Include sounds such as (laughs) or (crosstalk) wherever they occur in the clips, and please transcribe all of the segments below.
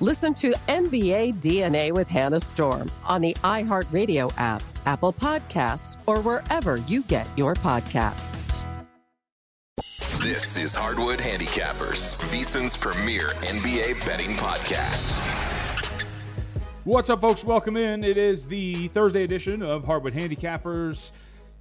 Listen to NBA DNA with Hannah Storm on the iHeartRadio app, Apple Podcasts, or wherever you get your podcasts. This is Hardwood Handicappers, VSIN's premier NBA betting podcast. What's up, folks? Welcome in. It is the Thursday edition of Hardwood Handicappers.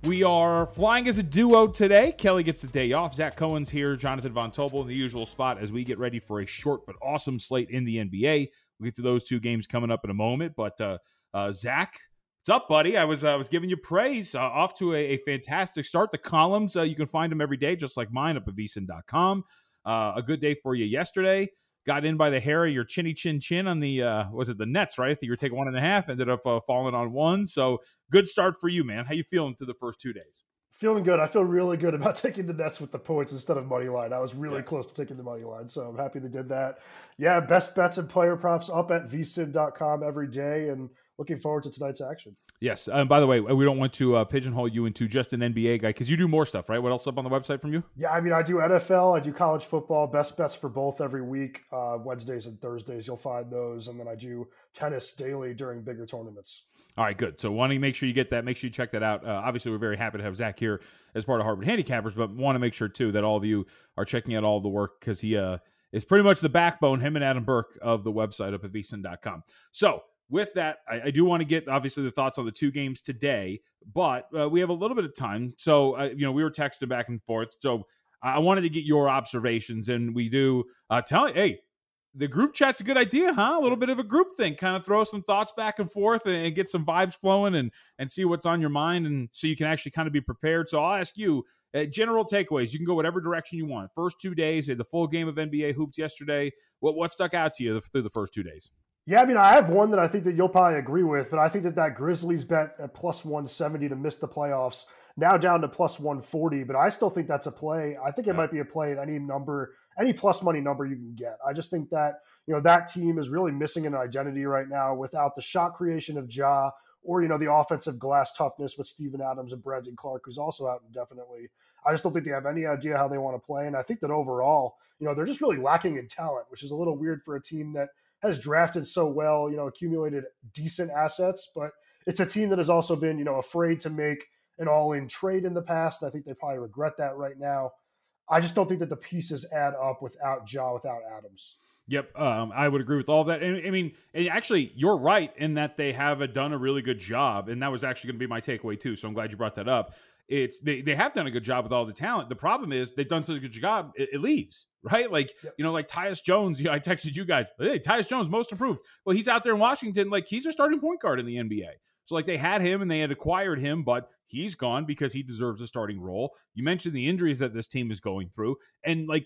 We are flying as a duo today. Kelly gets the day off. Zach Cohen's here. Jonathan Von Tobel in the usual spot as we get ready for a short but awesome slate in the NBA. We'll get to those two games coming up in a moment. But uh, uh, Zach, what's up, buddy? I was I was giving you praise. Uh, off to a, a, fantastic start. The columns uh, you can find them every day, just like mine up at vsin.com. Uh, a good day for you yesterday. Got in by the hair of your chinny chin chin on the uh, was it the Nets? Right, That you were taking one and a half. Ended up uh, falling on one. So good start for you, man. How you feeling through the first two days? Feeling good. I feel really good about (laughs) taking the Nets with the points instead of money line. I was really yeah. close to taking the money line, so I'm happy they did that. Yeah, best bets and player props up at vsin.com every day, and looking forward to tonight's action. Yes. And by the way, we don't want to uh, pigeonhole you into just an NBA guy because you do more stuff, right? What else up on the website from you? Yeah, I mean, I do NFL, I do college football, best bets for both every week. Uh, Wednesdays and Thursdays, you'll find those. And then I do tennis daily during bigger tournaments. All right, good. So, want to make sure you get that. Make sure you check that out. Uh, obviously, we're very happy to have Zach here as part of Hardwood Handicappers, but want to make sure too that all of you are checking out all the work because he uh, is pretty much the backbone, him and Adam Burke of the website up at vsin.com. So, with that, I, I, do want to get obviously the thoughts on the two games today, but uh, we have a little bit of time. So, uh, you know, we were texting back and forth. So, I wanted to get your observations, and we do uh, tell hey, the group chat's a good idea, huh? A little bit of a group thing, kind of throw some thoughts back and forth and, and, get some vibes flowing and and see what's on your mind, and so you can actually kind of be prepared. So I'll ask you uh, general takeaways. You can go whatever direction you want. First two days, the full game of NBA hoops yesterday. What what stuck out to you through the first two days? Yeah, I mean, I have one that I think that you'll probably agree with, but I think that that Grizzlies bet at plus 170 to miss the playoffs, now down to plus 140, but I still think that's a play. I think it might be a play at any number, any plus money number you can get. I just think that, you know, that team is really missing an identity right now without the shot creation of Ja or, you know, the offensive glass toughness with Steven Adams and Brandon Clarke, who's also out indefinitely. I just don't think they have any idea how they want to play. And I think that overall, you know, they're just really lacking in talent, which is a little weird for a team that – has drafted so well, you know, accumulated decent assets, but it's a team that has also been, you know, afraid to make an all-in trade in the past. I think they probably regret that right now. I just don't think that the pieces add up without Ja, without Adams. Yep, um, I would agree with all of that. And I mean, and actually, you're right in that they have a, done a really good job, and that was actually going to be my takeaway too. So I'm glad you brought that up it's they, they have done a good job with all the talent. The problem is they've done such a good job, it, it leaves, right? Like, yep. you know, like Tyus Jones, (laughs) you know, I texted you guys, hey, Tyus Jones, most improved. Well, he's out there in Washington, like he's a starting point guard in the NBA. So like they had him and they had acquired him, but he's gone because he deserves a starting role. You mentioned the injuries that this team is going through, and like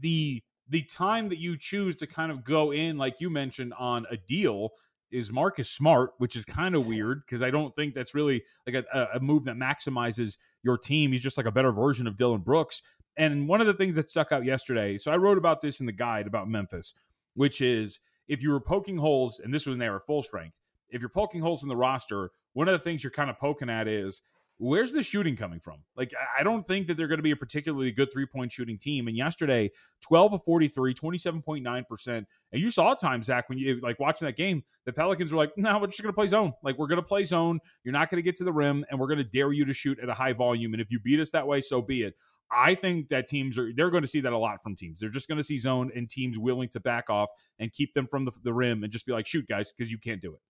the the time that you choose to kind of go in, like you mentioned, on a deal is Marcus Smart, which is kind of weird because I don't think that's really like a, a, move that maximizes your team. He's just like a better version of Dillon Brooks. And one of the things that stuck out yesterday, so I wrote about this in the guide about Memphis, which is if you were poking holes, and this was when they were full strength, if you're poking holes in the roster, one of the things you're kind of poking at is where's the shooting coming from? Like, I don't think that they're going to be a particularly good three point shooting team. And yesterday, 12 of 43, 27.9%. And you saw at times, Zach, when you like watching that game, the Pelicans were like, no, we're just going to play zone. Like, we're going to play zone. You're not going to get to the rim, and we're going to dare you to shoot at a high volume. And if you beat us that way, so be it. I think that teams are they're going to see that a lot from teams. They're just going to see zone and teams willing to back off and keep them from the, the rim and just be like, shoot, guys, because you can't do it.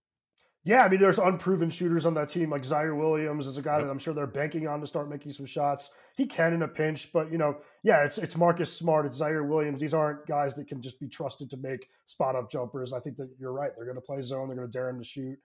Yeah, I mean, there's unproven shooters on that team. Like Ziaire Williams is a guy yep. that I'm sure they're banking on to start making some shots. He can in a pinch, but you know, yeah, it's it's Marcus Smart, it's Ziaire Williams. These aren't guys that can just be trusted to make spot up jumpers. I think that you're right. They're going to play zone. They're going to dare him to shoot.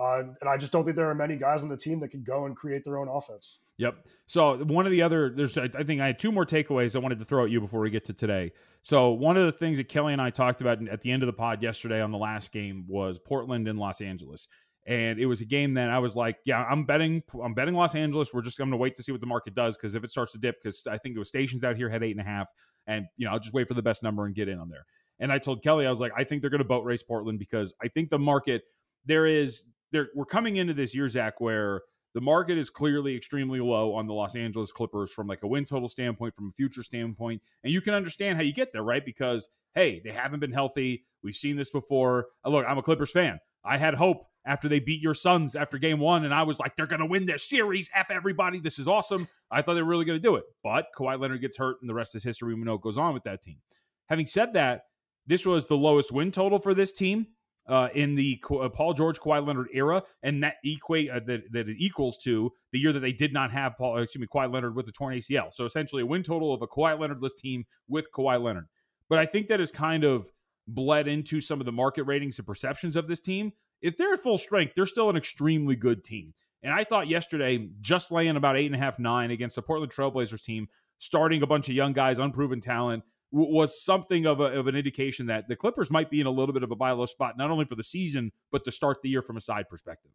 Uh, and I just don't think there are many guys on the team that can go and create their own offense. Yep. So one of the other there's I think I had two more takeaways I wanted to throw at you before we get to today. So one of the things that Kelly and I talked about at the end of the pod yesterday on the last game was Portland and Los Angeles and it was a game that I was like, yeah, I'm betting, I'm betting Los Angeles. We're just going to wait to see what the market does because if it starts to dip, because I think it was stations out here had eight and a half, and you know I'll just wait for the best number and get in on there. And I told Kelly, I was like, I think they're going to boat race Portland because I think the market there is there. We're coming into this year, Zach, where the market is clearly extremely low on the Los Angeles Clippers from like a win total standpoint, from a future standpoint, and you can understand how you get there, right? Because hey, they haven't been healthy. We've seen this before. Look, I'm a Clippers fan. I had hope after they beat your Suns after game one, and I was like, they're going to win this series. F everybody. This is awesome. I thought they were really going to do it. But Kawhi Leonard gets hurt, and the rest is history. We know what goes on with that team. Having said that, this was the lowest win total for this team uh, in the uh, Paul George Kawhi Leonard era, and that equate uh, that, that it equals to the year that they did not have Paul, excuse me, Kawhi Leonard with the torn ACL. So essentially, a win total of a Kawhi Leonardless team with Kawhi Leonard. But I think that is kind of bled into some of the market ratings and perceptions of this team. If they're at full strength, they're still an extremely good team. And I thought yesterday, just laying about eight and a half, nine against the Portland Trailblazers team, starting a bunch of young guys, unproven talent, was something of, a, of an indication that the Clippers might be in a little bit of a buy low spot, not only for the season, but to start the year from a side perspective.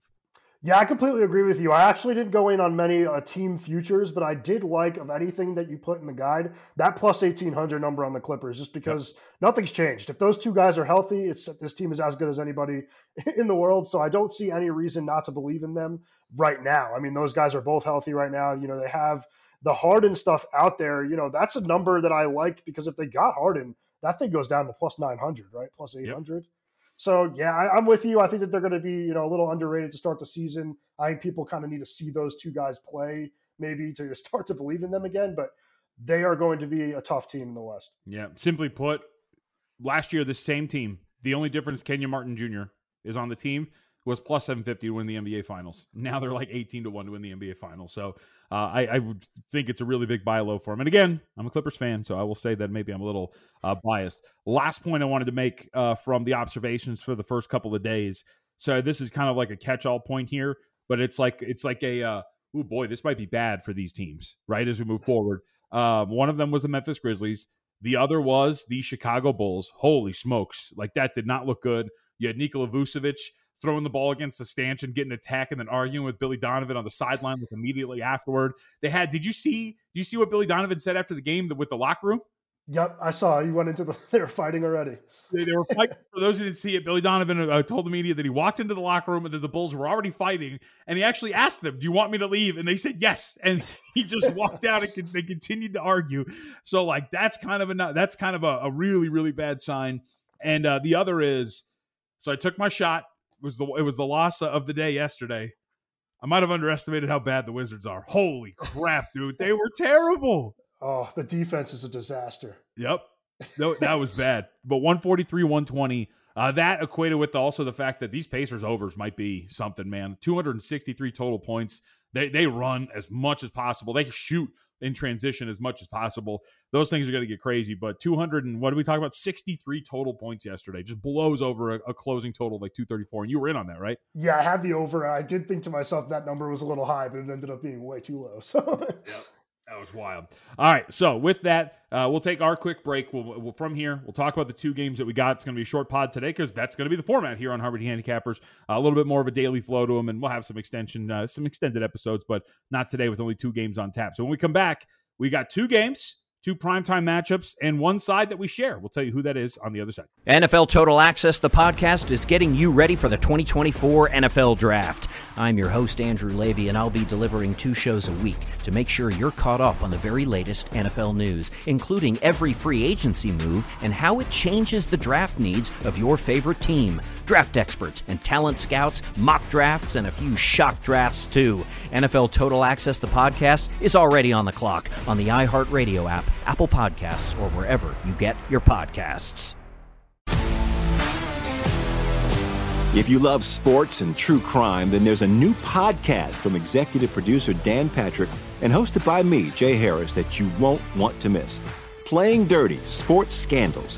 Yeah, I completely agree with you. I actually didn't go in on many uh, team futures, but I did like of anything that you put in the guide that plus eighteen hundred number on the Clippers, just because yep. nothing's changed. If those two guys are healthy, it's this team is as good as anybody (laughs) in the world. So I don't see any reason not to believe in them right now. I mean, those guys are both healthy right now. You know, they have the Harden stuff out there. You know, that's a number that I like because if they got Harden, that thing goes down to plus nine hundred, right? Plus eight hundred. Yep. So yeah, I, am with you. I think that they're going to be you know a little underrated to start the season. I think people kind of need to see those two guys play maybe to (laughs) start to believe in them again. But they are going to be a tough team in the West. Yeah, simply put, last year the same team. The only difference, Kenyon Martin Jr. is on the team was plus 750 to win the NBA Finals. Now they're like 18 to 1 to win the NBA Finals. So uh, I, I, think it's a really big buy low for them. And again, I'm a Clippers fan, so I will say that maybe I'm a little uh, biased. Last point I wanted to make uh, from the observations for the first couple of days. So this is kind of like a catch all point here, but it's like it's like a oh boy, this might be bad for these teams, right? As we move forward. Um, one of them was the Memphis Grizzlies. The other was the Chicago Bulls. Holy smokes. Like that did not look good. You had Nikola Vucevic throwing the ball against the stanchion, getting attacked, and then arguing with Billy Donovan on the sideline like immediately afterward. They had. Did you see? Did you see what Billy Donovan said after the game with the locker room? Yep, I saw. He went into the. (laughs) They were fighting already. They, they were fighting. (laughs) For those who didn't see it, Billy Donovan uh, told the media that he walked into the locker room and that the Bulls were already fighting, and he actually asked them, "Do you want me to leave?" And they said yes, and (laughs) he just walked out, and they continued to argue. So, like, that's kind of a that's kind of a, a really really bad sign. And uh, the other is, so I took my shot was the it was the loss of the day yesterday. I might have underestimated how bad the Wizards are. Holy (laughs) crap, dude. They were terrible. Oh, the defense is a disaster. Yep. No, that was bad. (laughs) But 143, 120. Uh, that equated with also the fact that these Pacers overs might be something, man. 263 total points. They they run as much as possible. They shoot in transition as much as possible. Those things are going to get crazy. But 200 and what did we talk about? 63 total points yesterday. Just blows over a, a closing total of like 234. And you were in on that, right? Yeah, I had the over. I did think to myself that number was a little high, but it ended up being way too low. So. yep. That was wild. All right, so with that, uh, we'll take our quick break. We'll, we'll, from here, we'll talk about the two games that we got. It's going to be a short pod today because that's going to be the format here on Hardwood Handicappers. Uh, a little bit more of a daily flow to them, and we'll have some extension, uh, some extended episodes, but not today with only two games on tap. So when we come back, we got two games two primetime matchups, and one side that we share. We'll tell you who that is on the other side. NFL Total Access, the podcast, is getting you ready for the 2024 NFL Draft. I'm your host, Andrew Levy, and I'll be delivering two shows a week to make sure you're caught up on the very latest NFL news, including every free agency move and how it changes the draft needs of your favorite team. Draft experts and talent scouts, mock drafts, and a few shock drafts, too. NFL Total Access, the podcast, is already on the clock on the iHeartRadio app, Apple Podcasts, or wherever you get your podcasts. If you love sports and true crime, then there's a new podcast from executive producer Dan Patrick and hosted by me, Jay Harris, that you won't want to miss. Playing Dirty Sports Scandals.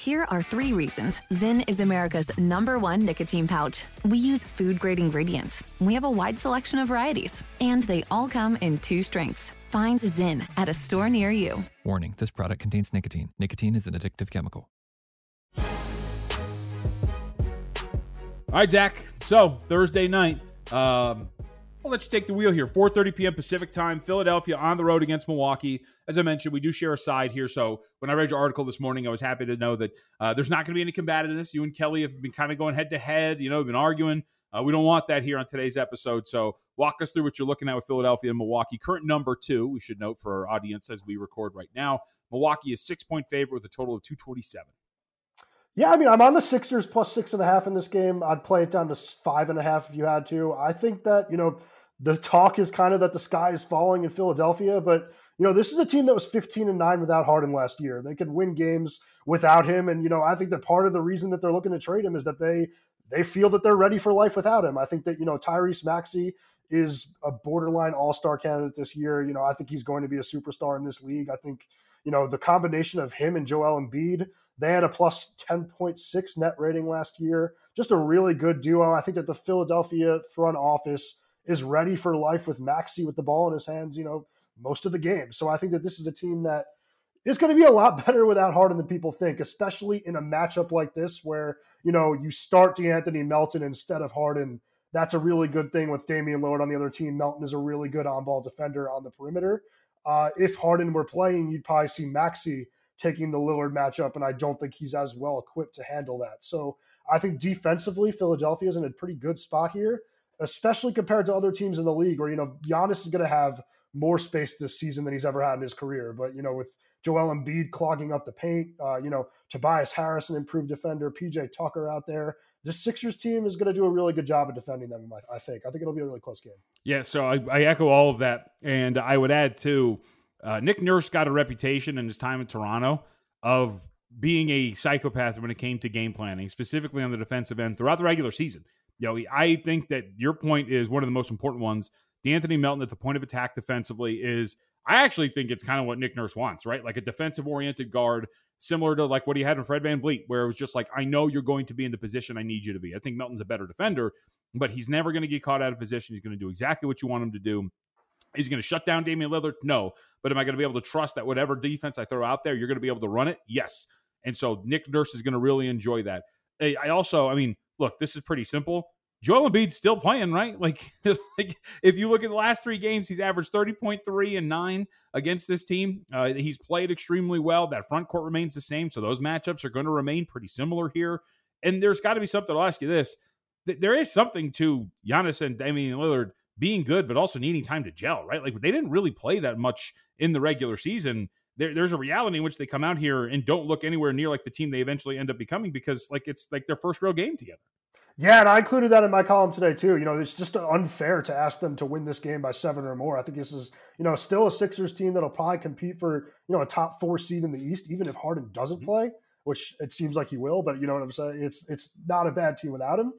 Here are three reasons Zyn is America's number one nicotine pouch. We use food grade ingredients, we have a wide selection of varieties, and they all come in two strengths. Find Zyn at a store near you. Warning this product contains nicotine. Nicotine is an addictive chemical. All right, Zach. So Thursday night, um, I'll let you take the wheel here. 4:30 p.m. Pacific time. Philadelphia on the road against Milwaukee. As I mentioned, we do share a side here. So when I read your article this morning, I was happy to know that uh, there's not going to be any combativeness. You and Kelly have been kind of going head to head. You know, been arguing. Uh, we don't want that here on today's episode. So walk us through what you're looking at with Philadelphia and Milwaukee. Current number two, we should note for our audience as we record right now. Milwaukee is six point favorite with a total of 227. Yeah, I mean, I'm on the Sixers plus six and a half in this game. I'd play it down to five and a half if you had to. I think that, you know, the talk is kind of that the sky is falling in Philadelphia, but, you know, this is a team that was 15 and nine without Harden last year. They could win games without him. And, you know, I think that part of the reason that they're looking to trade him is that they, they feel that they're ready for life without him. I think that, you know, Tyrese Maxey is a borderline all star candidate this year. You know, I think he's going to be a superstar in this league. I think, you know, the combination of him and Joel Embiid, they had a plus 10.6 net rating last year. Just a really good duo. I think that the Philadelphia front office is ready for life with Maxey with the ball in his hands, you know, most of the game. So I think that this is a team that is going to be a lot (laughs) better without Harden than people think, especially in a matchup like this where, you know, you start De'Anthony Melton instead of Harden. That's a really good thing with Damian Lillard on the other team. Melton is a really good on ball defender on the perimeter. Uh, if Harden were playing, you'd probably see Maxey taking the Lillard matchup, and I don't think he's as well equipped to handle that. So I think defensively, Philadelphia is in a pretty good spot here, especially compared to other teams in the league where, you know, Giannis is going to have more space this season than he's ever had in his career. But, you know, with Joel Embiid clogging up the paint, uh, you know, Tobias Harris, an improved defender, PJ Tucker out there. This Sixers team is going to do a really good job of defending them, I think. I think it'll be a really close game. Yeah, so I, I echo all of that. And I would add, too, uh, Nick Nurse got a reputation in his time in Toronto of being a psychopath when it came to game planning, specifically on the defensive end throughout the regular season. You know, I think that your point is one of the most important ones. De'Anthony Melton at the point of attack defensively is, I actually think it's kind of what Nick Nurse wants, right? Like a defensive oriented guard, similar to like what he had in Fred Van VanVleet, where it was just like, I know you're going to be in the position I need you to be. I think Melton's a better defender, but he's never going to get caught out of position. He's going to do exactly what you want him to do. Is he going to shut down Damian Lillard? No. But am I going to be able to trust that whatever defense I throw out there, you're going to be able to run it? Yes. And so Nick Nurse is going to really enjoy that. I also, I mean, look, this is pretty simple. Joel Embiid's still playing, right? (laughs) Like, like if you look at the last three games, he's averaged 30.3 and 9 against this team. Uh, he's played extremely well. That front court remains the same. So those matchups are going to remain pretty similar here. And there's got to be something. I'll ask you this. There is something to Giannis and Damian Lillard being good, but also needing time to gel, right? Like they didn't really play that much in the regular season. There, there's a reality in which they come out here and don't look anywhere near like the team they eventually end up becoming because like it's like their first real game together. Yeah, and I included that in my column today too. You know, it's just unfair to ask them to win this game by seven or more. I think this is, you know, still a Sixers team that'll probably compete for, you know, a top four seed in the East, even if Harden doesn't mm-hmm. play, which it seems like he will. But you know what I'm saying? It's it's not a bad team without him.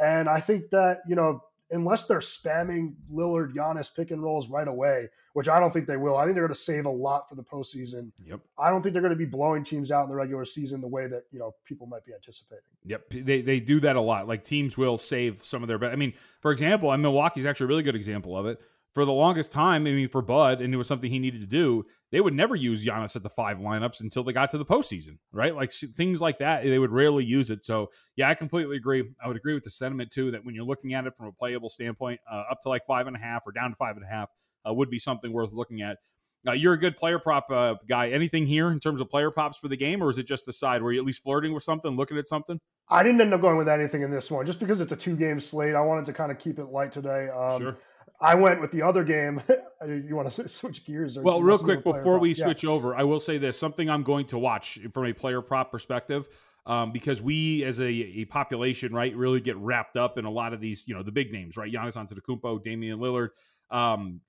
And I think that you know unless they're spamming Lillard, Giannis pick and rolls right away, which I don't think they will. I think they're going to save a lot for the postseason. Yep. I don't think they're going to be blowing teams out in the regular season the way that you know people might be anticipating. Yep, they they do that a lot. Like teams will save some of their. I mean, for example, and Milwaukee's actually a really good example of it for the longest time, I mean, for Bud, and it was something he needed to do, they would never use Giannis at the five lineups until they got to the postseason, right? Like things like that, they would rarely use it. So, yeah, I completely agree. I would agree with the sentiment, too, that when you're looking at it from a playable standpoint, uh, up to like five and a half or down to five and a half uh, would be something worth looking at. Uh, you're a good player prop uh, guy. Anything here in terms of player props for the game, or is it just the side where you at least flirting with something, looking at something? I didn't end up going with anything in this one just because it's a two game slate. I wanted to kind of keep it light today. Um, sure I went with the other game. (laughs) you want to switch gears? well, real quick before we yeah. switch over, I will say this: something I'm going to watch from a player prop perspective. Um, because we, as a, a, population, right, really get wrapped up in a lot of these, you know, the big names, right? Giannis Antetokounmpo, Damian Lillard. Um,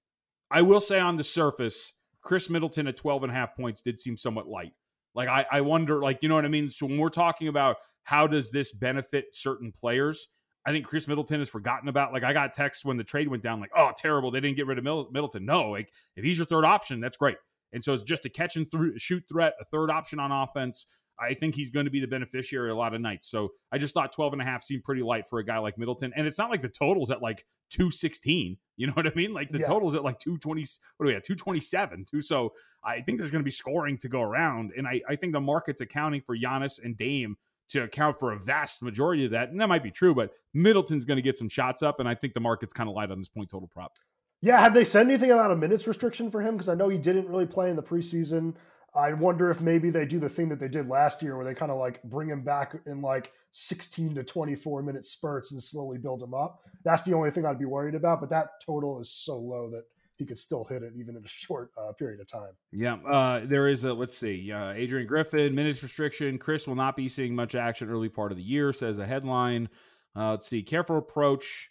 I will say on the surface, Khris Middleton at 12 and a half points did seem somewhat light. Like I, I wonder, like you know what I mean. So when we're talking about how does this benefit certain players, I think Khris Middleton is forgotten about. Like I got texts when the trade went down, like, oh, terrible, they didn't get rid of Middleton. No, like if he's your third option, that's great. And so it's just a catch and through shoot threat, a third option on offense. I think he's going to be the beneficiary a lot of nights. So I just thought 12 and a half seemed pretty light for a guy like Middleton. And it's not like the total's at like 216. You (laughs) know what I mean? Like the yeah. total's at like 220. What do we have? 227. Too. So I think there's going to be scoring to go around. And I, I think the market's accounting for Giannis and Dame to account for a vast majority of that. And that might be true, but Middleton's going to get some shots up. And I think the market's kind of light on this point total prop. Yeah. Have they said anything about a minutes restriction for him? Because I know he didn't really play in the preseason. I wonder if maybe they do the thing that they did last year where they kind of like bring him back in like 16 to 24 minute spurts and slowly build him up. That's the only thing I'd be worried about. But that total is so low that he could still hit it even in a (laughs) short uh, period of time. Yeah, uh, there is a let's see, uh, Adrian Griffin minutes restriction. Khris will not be seeing much action early part of the year, says the headline. Uh, let's see, careful approach.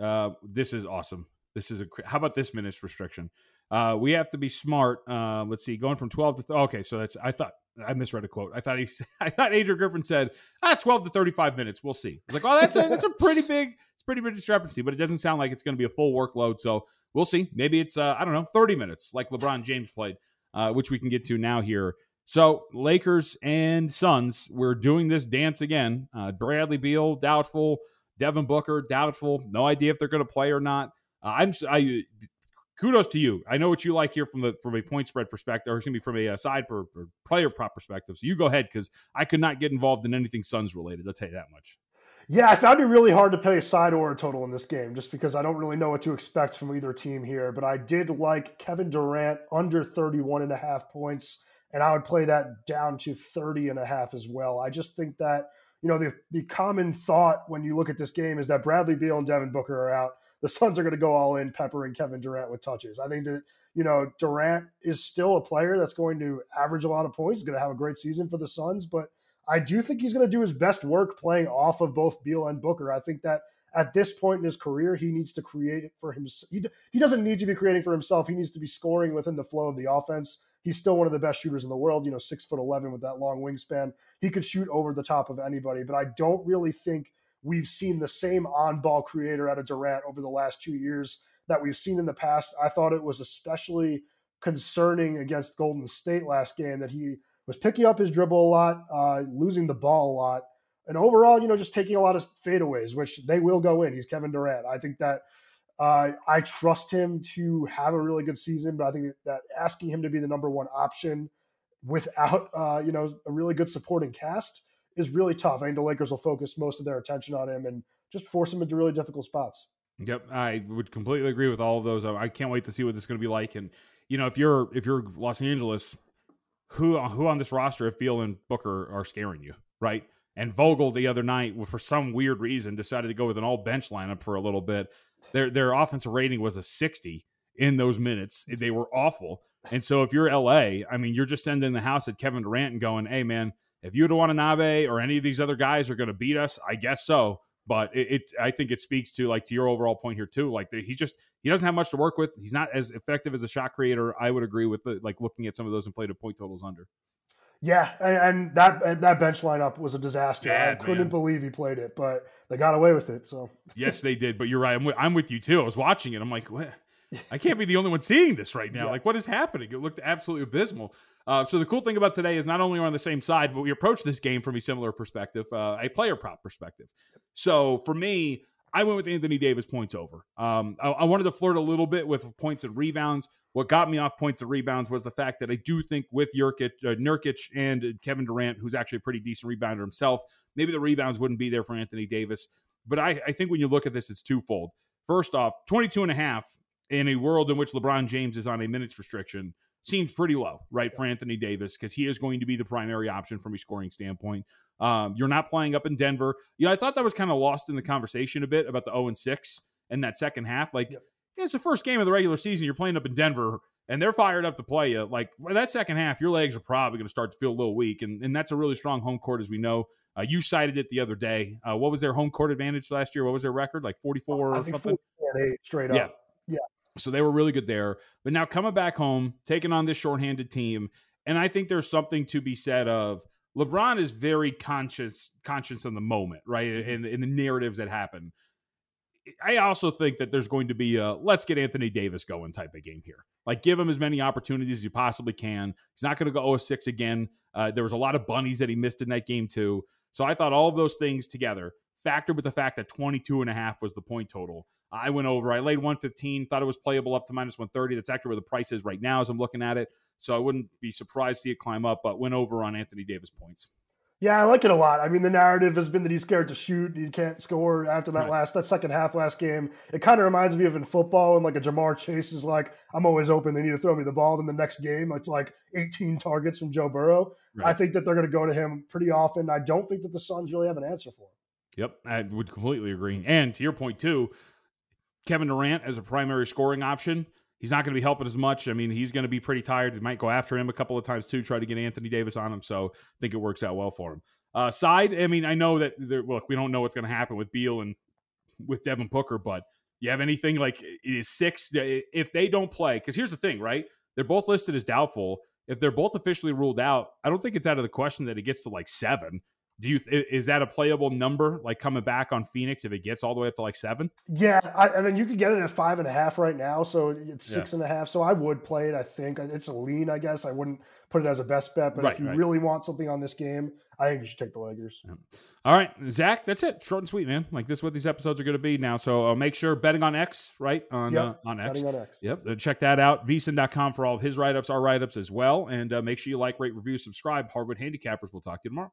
Uh, this is awesome. This is a how about this minutes restriction? Uh, we have to be smart. Let's see, going from 12 to th- okay, so that's I thought I misread a quote. I thought he (laughs) I thought Adrian Griffin said ah 12 to 35 minutes. We'll see. I was like, oh, that's a, that's a pretty big it's pretty big discrepancy, but it doesn't sound like it's going to be a full workload. So we'll see. Maybe it's uh, I don't know 30 minutes like LeBron James played, uh, which we can get to now here. So Lakers and Suns, we're doing this dance again. Uh, Bradley Beal doubtful, Devin Booker doubtful. No idea if they're going to play or not. Uh, I'm I kudos to you. I know what you like here from the from a point spread perspective, or excuse me, from a, uh, side per player prop perspective. So you go ahead because I could not get involved in anything Suns related. I'll tell you that much. Yeah, I found it really hard to play a side or a total in this game just because I don't really know what to expect from either team here. But I did like Kevin Durant under 31 and a half points, and I would play that down to 30 and a half as well. I just think that, you know, the, the common thought when you look at this game is that Bradley Beal and Devin Booker are out the Suns are going to go all in, peppering Kevin Durant with touches. I think that you know Durant is still a player that's going to average a lot of points. Going to have a great season for the Suns, but I do think he's going to do his best work playing off of both Beal and Booker. I think that at this point in his career, he needs to create it for himself. He, he doesn't need to be creating for himself. He needs to be scoring within the flow of the offense. He's still one of the best shooters in the world, you know, six foot 11 with that long wingspan. He could shoot over the top of anybody, but I don't really think we've seen the same on ball creator out of Durant over the last two years that we've seen in the past. I thought it was especially concerning against Golden State last game that he was picking up his dribble a lot, uh, losing the ball a lot, and overall, you know, just taking a lot of fadeaways, which they will go in. He's Kevin Durant. I think that uh, I trust him to have a really good season, but I think that asking him to be the number one option without, uh, you know, a really good supporting cast is really tough. I think the Lakers will focus most of their attention on him and just force him into really difficult spots. Yep, I would completely agree with all of those. I can't wait to see what this is going to be like. And you know, if you're if you're Los Angeles, who who on this roster, if Beal and Booker are scaring you, right? And Vogel the other night, for some weird reason, decided to go with an all bench lineup for a little bit. Their their offensive rating was a sixty in those minutes. They were awful. And so if you're LA, I mean, you're just sending the house at Kevin Durant and going, "Hey, man." If Yuta Watanabe or any of these other guys are going to beat us, I guess so. But it, it, I think it speaks to like to your overall point here too. Like he just he doesn't have much to work with. He's not as effective as a shot creator. I would agree with the, like looking at some of those inflated point totals under. Yeah, and, and that and that bench lineup was a disaster. Bad, I couldn't man. believe he played it, but they got away with it. So yes, they did. But you're right. I'm with, I'm with you too. I was watching it. I'm like, what? (laughs) I can't be the only one seeing this right now. Yeah. Like, what is happening? It looked absolutely abysmal. Uh, so the cool thing about today is not only we're on the same side, but we approach this game from a similar perspective, uh, a player prop perspective. So for me, I went with Anthony Davis points over. Um, I, I, wanted to flirt a little bit with points and rebounds. What got me off points and rebounds was the fact that I do think with Jurkic, uh, Nurkic and Kevin Durant, who's actually a pretty decent rebounder himself, maybe the rebounds wouldn't be there for Anthony Davis. But I, I think when you look at this, it's twofold. First off, 22 and a half in a world in which LeBron James is on a minutes restriction seems pretty low, right, for Anthony Davis because he is going to be the primary option from a scoring standpoint. Um, you're not playing up in Denver. You know, I thought that was kind of lost in the conversation a bit about the 0 and 6 and that second half. Like, yep. it's the first game of the regular season. You're playing up in Denver, and they're fired up to play you. Like that second half, your legs are probably going to start to feel a little weak, and, and that's a really strong home court, as we know. Uh, you cited it the other day. Uh, what was their home court advantage last year? What was their record? Like 44 or something? eight straight up. Yeah. So they were really good there. But now coming back home, taking on this shorthanded team, and I think there's something to be said of LeBron is very conscious conscious in the moment, right? In, in the narratives that happen. I also think that there's going to be a let's get Anthony Davis going type of game here. Like give him as many opportunities as you possibly can. He's not going to go 0 6 again. Uh, there was a lot of bunnies that he missed in that game too. So I thought all of those things together, factored with the fact that 22 and a half was the point total. I went over. I laid 115, thought it was playable up to minus 130. That's actually where the price is right now as I'm looking at it. So I wouldn't be surprised to see it climb up, but went over on Anthony Davis points. Yeah, I like it a lot. I mean, the narrative has been that he's scared to shoot. He can't score after that right. last that second half last game. It kind of reminds me of in football when like a Ja'Marr Chase is like, "I'm always open. They need to throw me the ball." Then the next game, it's like 18 targets from Joe Burrow. Right. I think that they're going to go to him pretty often. I don't think that the Suns really have an answer for him. Yep, I would completely agree. And to your point too, Kevin Durant as a primary scoring option he's not going to be helping as much. I mean, he's going to be pretty tired. They might go after him a couple of times too, try to get Anthony Davis on him. So I think it works out well for him. Uh, side, I mean, I know that there, look, we don't know what's going to happen with Beal and with Devin Booker, but you have anything like is six if they don't play? Because here's the thing, right? They're both listed as doubtful. If they're both officially ruled out, I don't think it's out of the question that it gets to like seven do you is that a playable number like coming back on Phoenix if it gets all the way up to like seven? Yeah, I, I mean you could get it at five and a half right now, so it's six yeah. and a half. So I would play it. I think it's a lean. I guess I wouldn't put it as a best bet, but right, if you right. really want something on this game, I think you should take the Lakers. Yeah. All right, Zach, that's it. Short and sweet, man. Like this, is what these episodes are going to be now. So uh, make sure betting on X, right? On yep. uh, on X. Betting on X. Yep. Uh, check that out. VSiN.com for all of his write ups, our write ups as well. And uh, make sure you like, rate, review, subscribe. Hardwood Handicappers. We'll talk to you tomorrow.